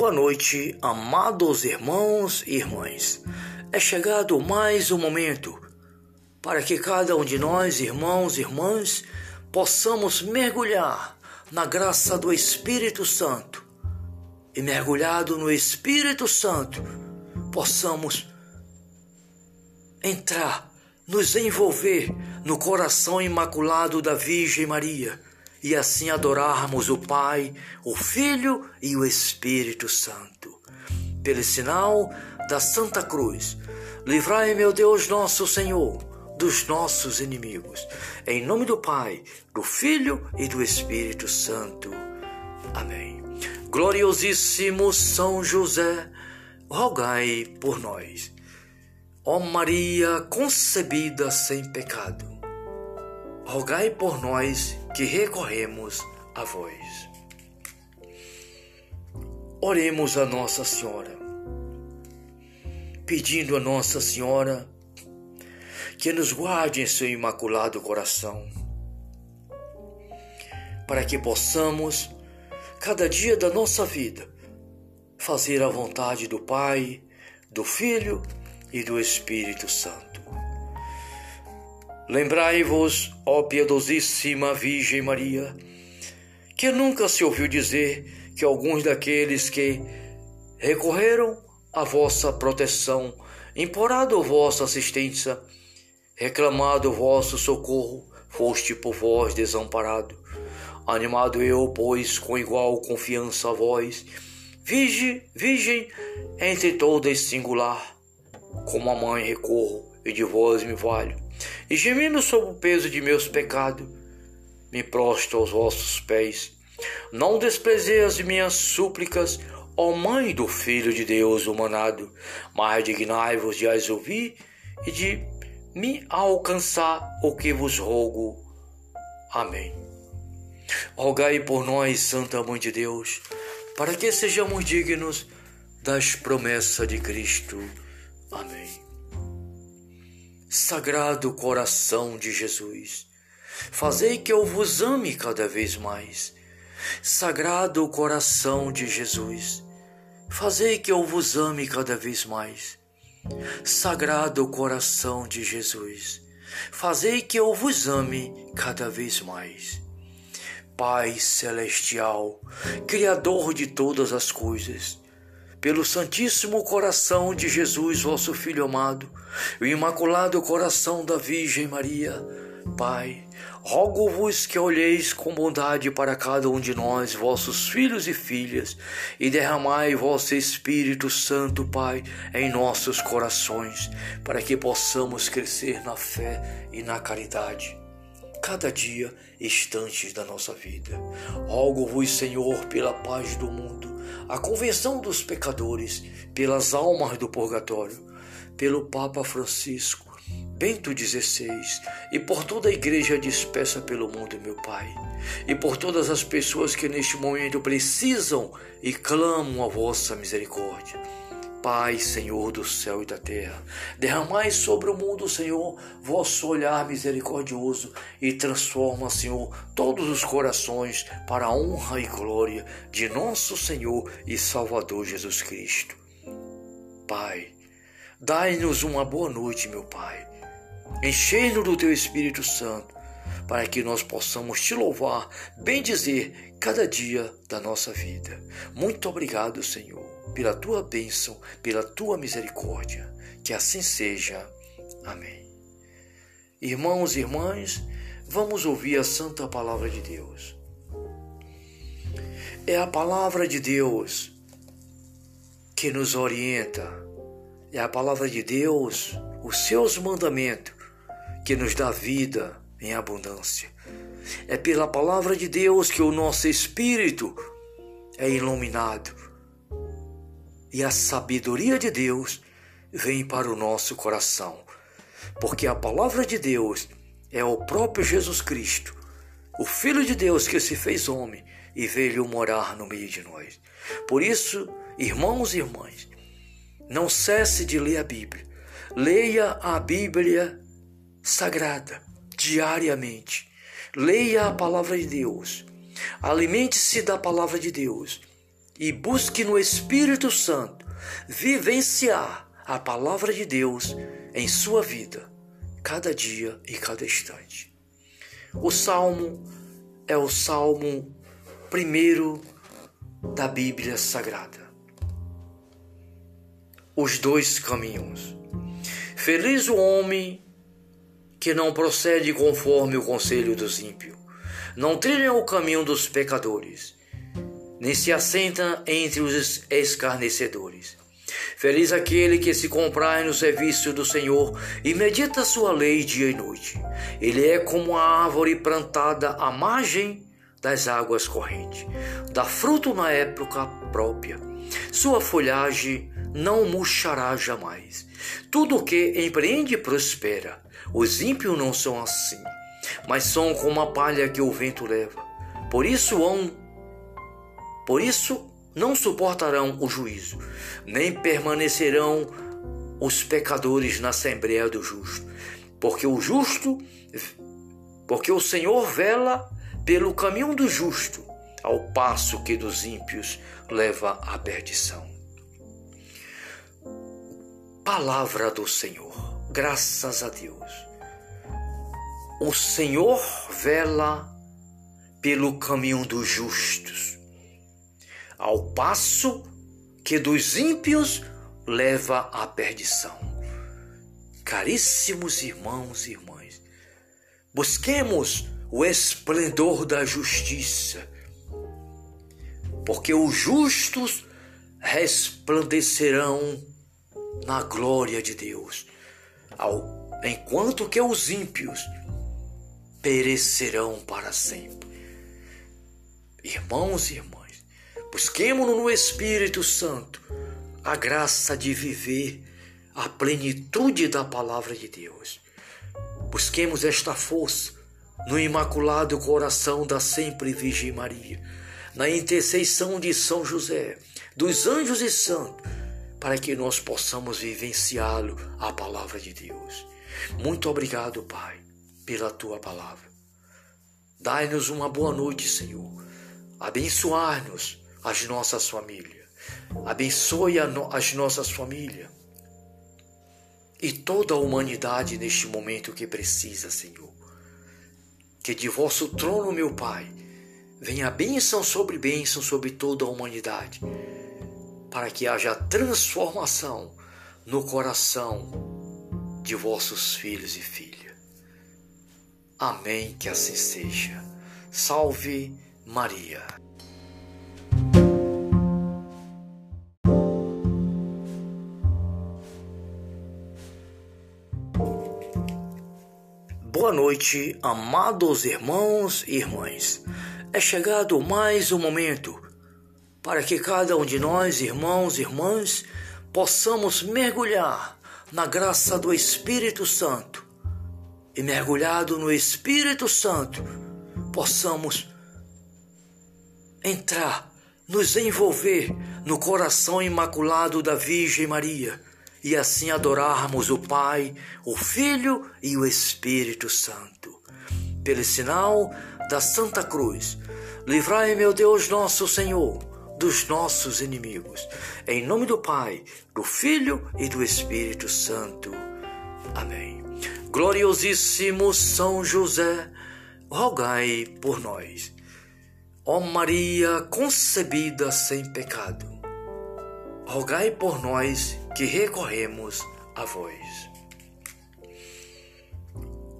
Boa noite, amados irmãos e irmãs. É chegado mais um momento para que cada um de nós, irmãos e irmãs, possamos mergulhar na graça do Espírito Santo e, mergulhado no Espírito Santo, possamos entrar, nos envolver no coração imaculado da Virgem Maria e assim adorarmos o Pai, o Filho e o Espírito Santo. Pelo sinal da Santa Cruz, livrai, meu Deus, nosso Senhor, dos nossos inimigos. Em nome do Pai, do Filho e do Espírito Santo. Amém. Gloriosíssimo São José, rogai por nós. Ó Maria concebida sem pecado, rogai por nós que recorremos a vós. Oremos a Nossa Senhora, pedindo a Nossa Senhora que nos guarde em seu imaculado coração, para que possamos, cada dia da nossa vida, fazer a vontade do Pai, do Filho e do Espírito Santo. Lembrai-vos, ó piedosíssima Virgem Maria, que nunca se ouviu dizer que alguns daqueles que recorreram à vossa proteção, implorado vossa assistência, reclamado vosso socorro, foste por vós desamparado. Animado eu, pois, com igual confiança a vós, virgem, virgem entre todas singular, como a mãe recorro e de vós me valho e gemendo sob o peso de meus pecados, me prostro aos vossos pés. Não desprezei as minhas súplicas, ó Mãe do Filho de Deus humanado, mas dignai-vos de as ouvir e de me alcançar o que vos rogo. Amém. Rogai por nós, Santa Mãe de Deus, para que sejamos dignos das promessas de Cristo. Amém. Sagrado coração de Jesus, fazei que eu vos ame cada vez mais. Sagrado coração de Jesus, fazei que eu vos ame cada vez mais. Sagrado coração de Jesus, fazei que eu vos ame cada vez mais. Pai celestial, Criador de todas as coisas, pelo Santíssimo Coração de Jesus, vosso Filho amado, e o Imaculado Coração da Virgem Maria, Pai, rogo-vos que olheis com bondade para cada um de nós, vossos filhos e filhas, e derramai vosso Espírito Santo, Pai, em nossos corações, para que possamos crescer na fé e na caridade cada dia, instantes da nossa vida. Rogo-vos, Senhor, pela paz do mundo, a convenção dos pecadores, pelas almas do purgatório, pelo Papa Francisco, Bento XVI, e por toda a igreja dispersa pelo mundo, meu Pai, e por todas as pessoas que neste momento precisam e clamam a vossa misericórdia. Pai, Senhor do céu e da terra, derramai sobre o mundo, Senhor, vosso olhar misericordioso e transforma, Senhor, todos os corações para a honra e glória de nosso Senhor e Salvador Jesus Cristo. Pai, dai-nos uma boa noite, meu Pai. Enchei-nos do teu Espírito Santo, para que nós possamos te louvar, bem dizer, cada dia da nossa vida. Muito obrigado, Senhor pela tua bênção, pela tua misericórdia. Que assim seja. Amém. Irmãos e irmãs, vamos ouvir a santa palavra de Deus. É a palavra de Deus que nos orienta. É a palavra de Deus, os seus mandamentos, que nos dá vida em abundância. É pela palavra de Deus que o nosso espírito é iluminado e a sabedoria de Deus vem para o nosso coração, porque a palavra de Deus é o próprio Jesus Cristo, o Filho de Deus que se fez homem e veio morar no meio de nós. Por isso, irmãos e irmãs, não cesse de ler a Bíblia. Leia a Bíblia sagrada diariamente. Leia a palavra de Deus. Alimente-se da palavra de Deus e busque no Espírito Santo vivenciar a palavra de Deus em sua vida, cada dia e cada instante. O salmo é o salmo primeiro da Bíblia Sagrada. Os dois caminhos. Feliz o homem que não procede conforme o conselho dos ímpios, não trilha o caminho dos pecadores, nem se assenta entre os escarnecedores. Feliz aquele que se comprai no serviço do Senhor e medita sua lei dia e noite. Ele é como a árvore plantada à margem das águas correntes, dá fruto na época própria. Sua folhagem não murchará jamais. Tudo o que empreende prospera. Os ímpios não são assim, mas são como a palha que o vento leva. Por isso hão, por isso não suportarão o juízo, nem permanecerão os pecadores na assembleia do justo, porque o justo, porque o Senhor vela pelo caminho do justo, ao passo que dos ímpios leva à perdição. Palavra do Senhor, graças a Deus. O Senhor vela pelo caminho dos justos, ao passo que dos ímpios leva à perdição. Caríssimos irmãos e irmãs, busquemos o esplendor da justiça, porque os justos resplandecerão na glória de Deus, enquanto que os ímpios perecerão para sempre. Irmãos e irmãs, busquemos no Espírito Santo a graça de viver a plenitude da palavra de Deus. Busquemos esta força no imaculado coração da sempre Virgem Maria, na intercessão de São José, dos anjos e santos, para que nós possamos vivenciá-lo, a palavra de Deus. Muito obrigado, Pai, pela tua palavra. Dai-nos uma boa noite, Senhor. Abençoar-nos as nossas famílias. Abençoe as nossas famílias e toda a humanidade neste momento que precisa, Senhor que de vosso trono, meu Pai, venha bênção sobre bênção sobre toda a humanidade, para que haja transformação no coração de vossos filhos e filhas. Amém, que assim seja. Salve Maria. Boa noite, amados irmãos e irmãs. É chegado mais um momento para que cada um de nós, irmãos e irmãs, possamos mergulhar na graça do Espírito Santo e, mergulhado no Espírito Santo, possamos entrar, nos envolver no coração imaculado da Virgem Maria e assim adorarmos o Pai, o Filho e o Espírito Santo. Pelo sinal da Santa Cruz, livrai, meu Deus, nosso Senhor, dos nossos inimigos. Em nome do Pai, do Filho e do Espírito Santo. Amém. Gloriosíssimo São José, rogai por nós. Ó Maria concebida sem pecado, rogai por nós que recorremos a vós.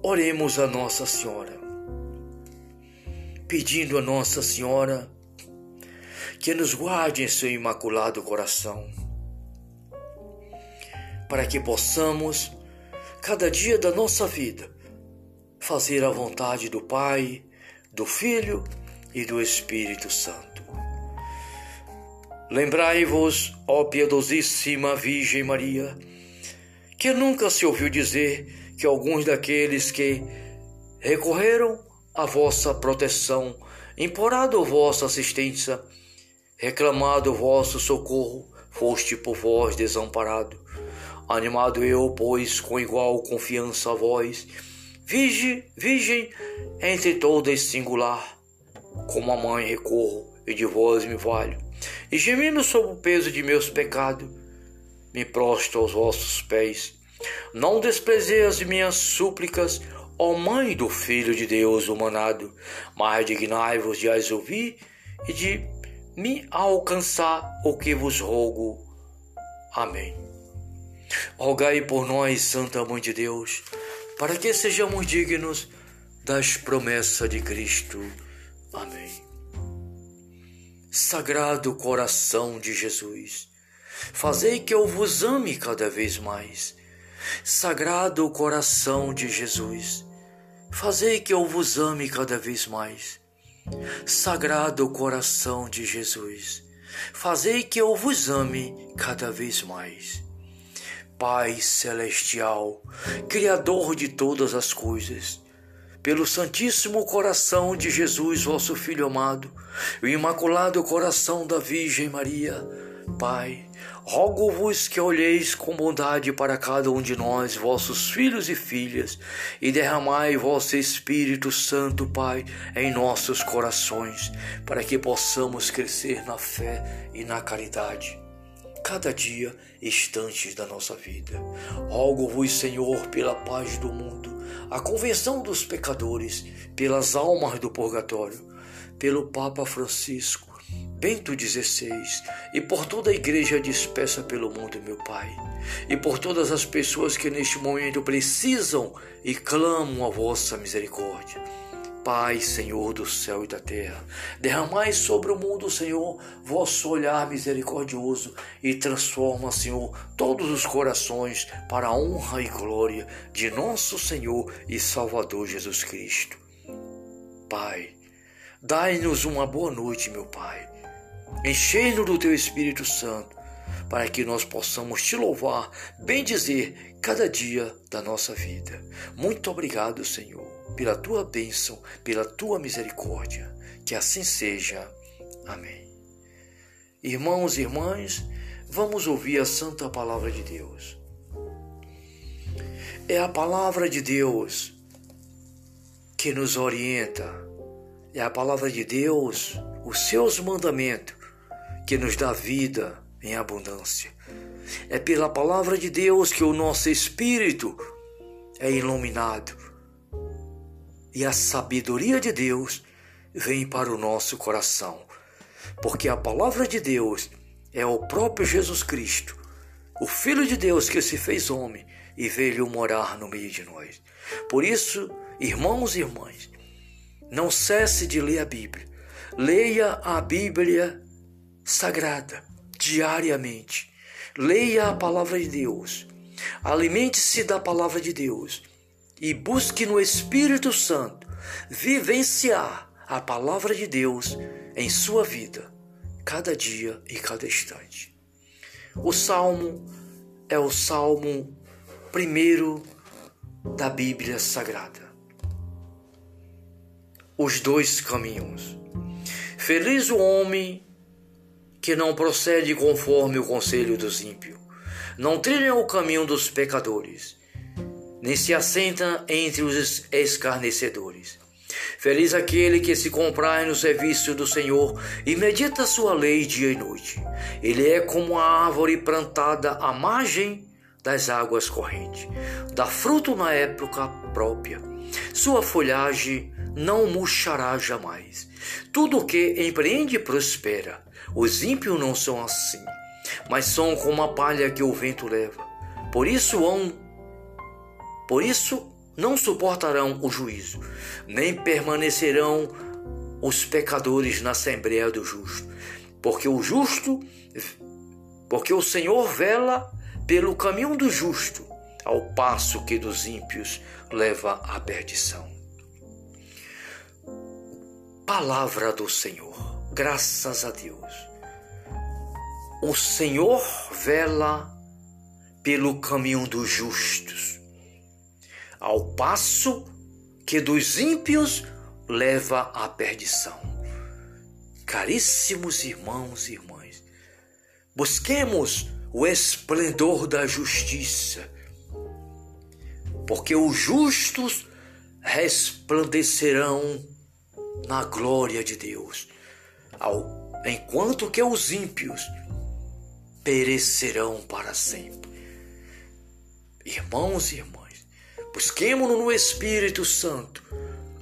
Oremos a Nossa Senhora, pedindo a Nossa Senhora que nos guarde em seu imaculado coração, para que possamos, cada dia da nossa vida, fazer a vontade do Pai, do Filho e do Espírito Santo. Lembrai-vos, ó piedosíssima Virgem Maria, que nunca se ouviu dizer que alguns daqueles que recorreram à vossa proteção, implorado vossa assistência, reclamado vosso socorro, foste por vós desamparado. Animado eu, pois, com igual confiança a vós, virgem, virgem entre todas singular, como a mãe recorro e de vós me valho e gemendo sob o peso de meus pecados, me prostro aos vossos pés. Não desprezei as minhas súplicas, ó Mãe do Filho de Deus humanado, mas dignai-vos de as ouvir e de me alcançar o que vos rogo. Amém. Rogai por nós, Santa Mãe de Deus, para que sejamos dignos das promessas de Cristo. Amém. Sagrado coração de Jesus, fazei que eu vos ame cada vez mais. Sagrado coração de Jesus, fazei que eu vos ame cada vez mais. Sagrado coração de Jesus, fazei que eu vos ame cada vez mais. Pai celestial, Criador de todas as coisas, pelo Santíssimo Coração de Jesus, vosso Filho amado, o Imaculado Coração da Virgem Maria, Pai, rogo-vos que olheis com bondade para cada um de nós, vossos filhos e filhas, e derramai vosso Espírito Santo, Pai, em nossos corações, para que possamos crescer na fé e na caridade cada dia, instantes da nossa vida. Rogo-vos, Senhor, pela paz do mundo, a convenção dos pecadores, pelas almas do purgatório, pelo Papa Francisco, Bento XVI, e por toda a igreja dispersa pelo mundo, meu Pai, e por todas as pessoas que neste momento precisam e clamam a vossa misericórdia. Pai, Senhor do céu e da terra, derramai sobre o mundo, Senhor, vosso olhar misericordioso e transforma, Senhor, todos os corações para a honra e glória de nosso Senhor e Salvador Jesus Cristo. Pai, dai-nos uma boa noite, meu Pai. Enchei-nos do teu Espírito Santo, para que nós possamos te louvar, bem dizer, cada dia da nossa vida. Muito obrigado, Senhor pela tua bênção, pela tua misericórdia. Que assim seja. Amém. Irmãos e irmãs, vamos ouvir a santa palavra de Deus. É a palavra de Deus que nos orienta. É a palavra de Deus, os seus mandamentos, que nos dá vida em abundância. É pela palavra de Deus que o nosso espírito é iluminado e a sabedoria de Deus vem para o nosso coração, porque a palavra de Deus é o próprio Jesus Cristo, o Filho de Deus que se fez homem e veio morar no meio de nós. Por isso, irmãos e irmãs, não cesse de ler a Bíblia. Leia a Bíblia sagrada diariamente. Leia a palavra de Deus. Alimente-se da palavra de Deus e busque no Espírito Santo vivenciar a palavra de Deus em sua vida, cada dia e cada instante. O salmo é o salmo primeiro da Bíblia Sagrada. Os dois caminhos. Feliz o homem que não procede conforme o conselho dos ímpios, não trilha o caminho dos pecadores nem se assenta entre os escarnecedores. Feliz aquele que se comprai no serviço do Senhor e medita sua lei dia e noite. Ele é como a árvore plantada à margem das águas correntes, dá fruto na época própria. Sua folhagem não murchará jamais. Tudo o que empreende prospera. Os ímpios não são assim, mas são como a palha que o vento leva. Por isso hão por isso, não suportarão o juízo, nem permanecerão os pecadores na assembleia do justo, porque o justo, porque o Senhor vela pelo caminho do justo, ao passo que dos ímpios leva à perdição. Palavra do Senhor, graças a Deus. O Senhor vela pelo caminho dos justos ao passo que dos ímpios leva à perdição. Caríssimos irmãos e irmãs, busquemos o esplendor da justiça, porque os justos resplandecerão na glória de Deus, enquanto que os ímpios perecerão para sempre. Irmãos e irmãs, busquemos no Espírito Santo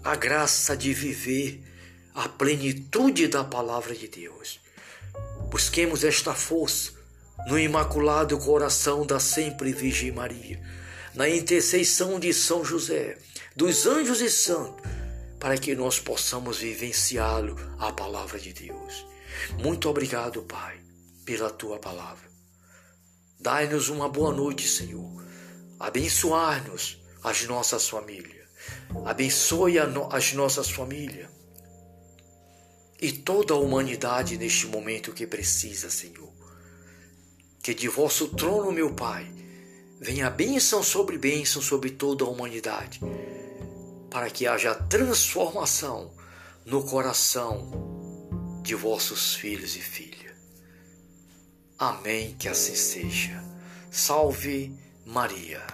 a graça de viver a plenitude da palavra de Deus. Busquemos esta força no imaculado coração da sempre Virgem Maria, na intercessão de São José, dos anjos e santos, para que nós possamos vivenciá-lo a palavra de Deus. Muito obrigado, Pai, pela tua palavra. Dai-nos uma boa noite, Senhor. Abençoar-nos as nossas famílias. Abençoe as nossas famílias e toda a humanidade neste momento que precisa, Senhor. Que de vosso trono, meu Pai, venha bênção sobre bênção sobre toda a humanidade, para que haja transformação no coração de vossos filhos e filhas. Amém, que assim seja. Salve Maria.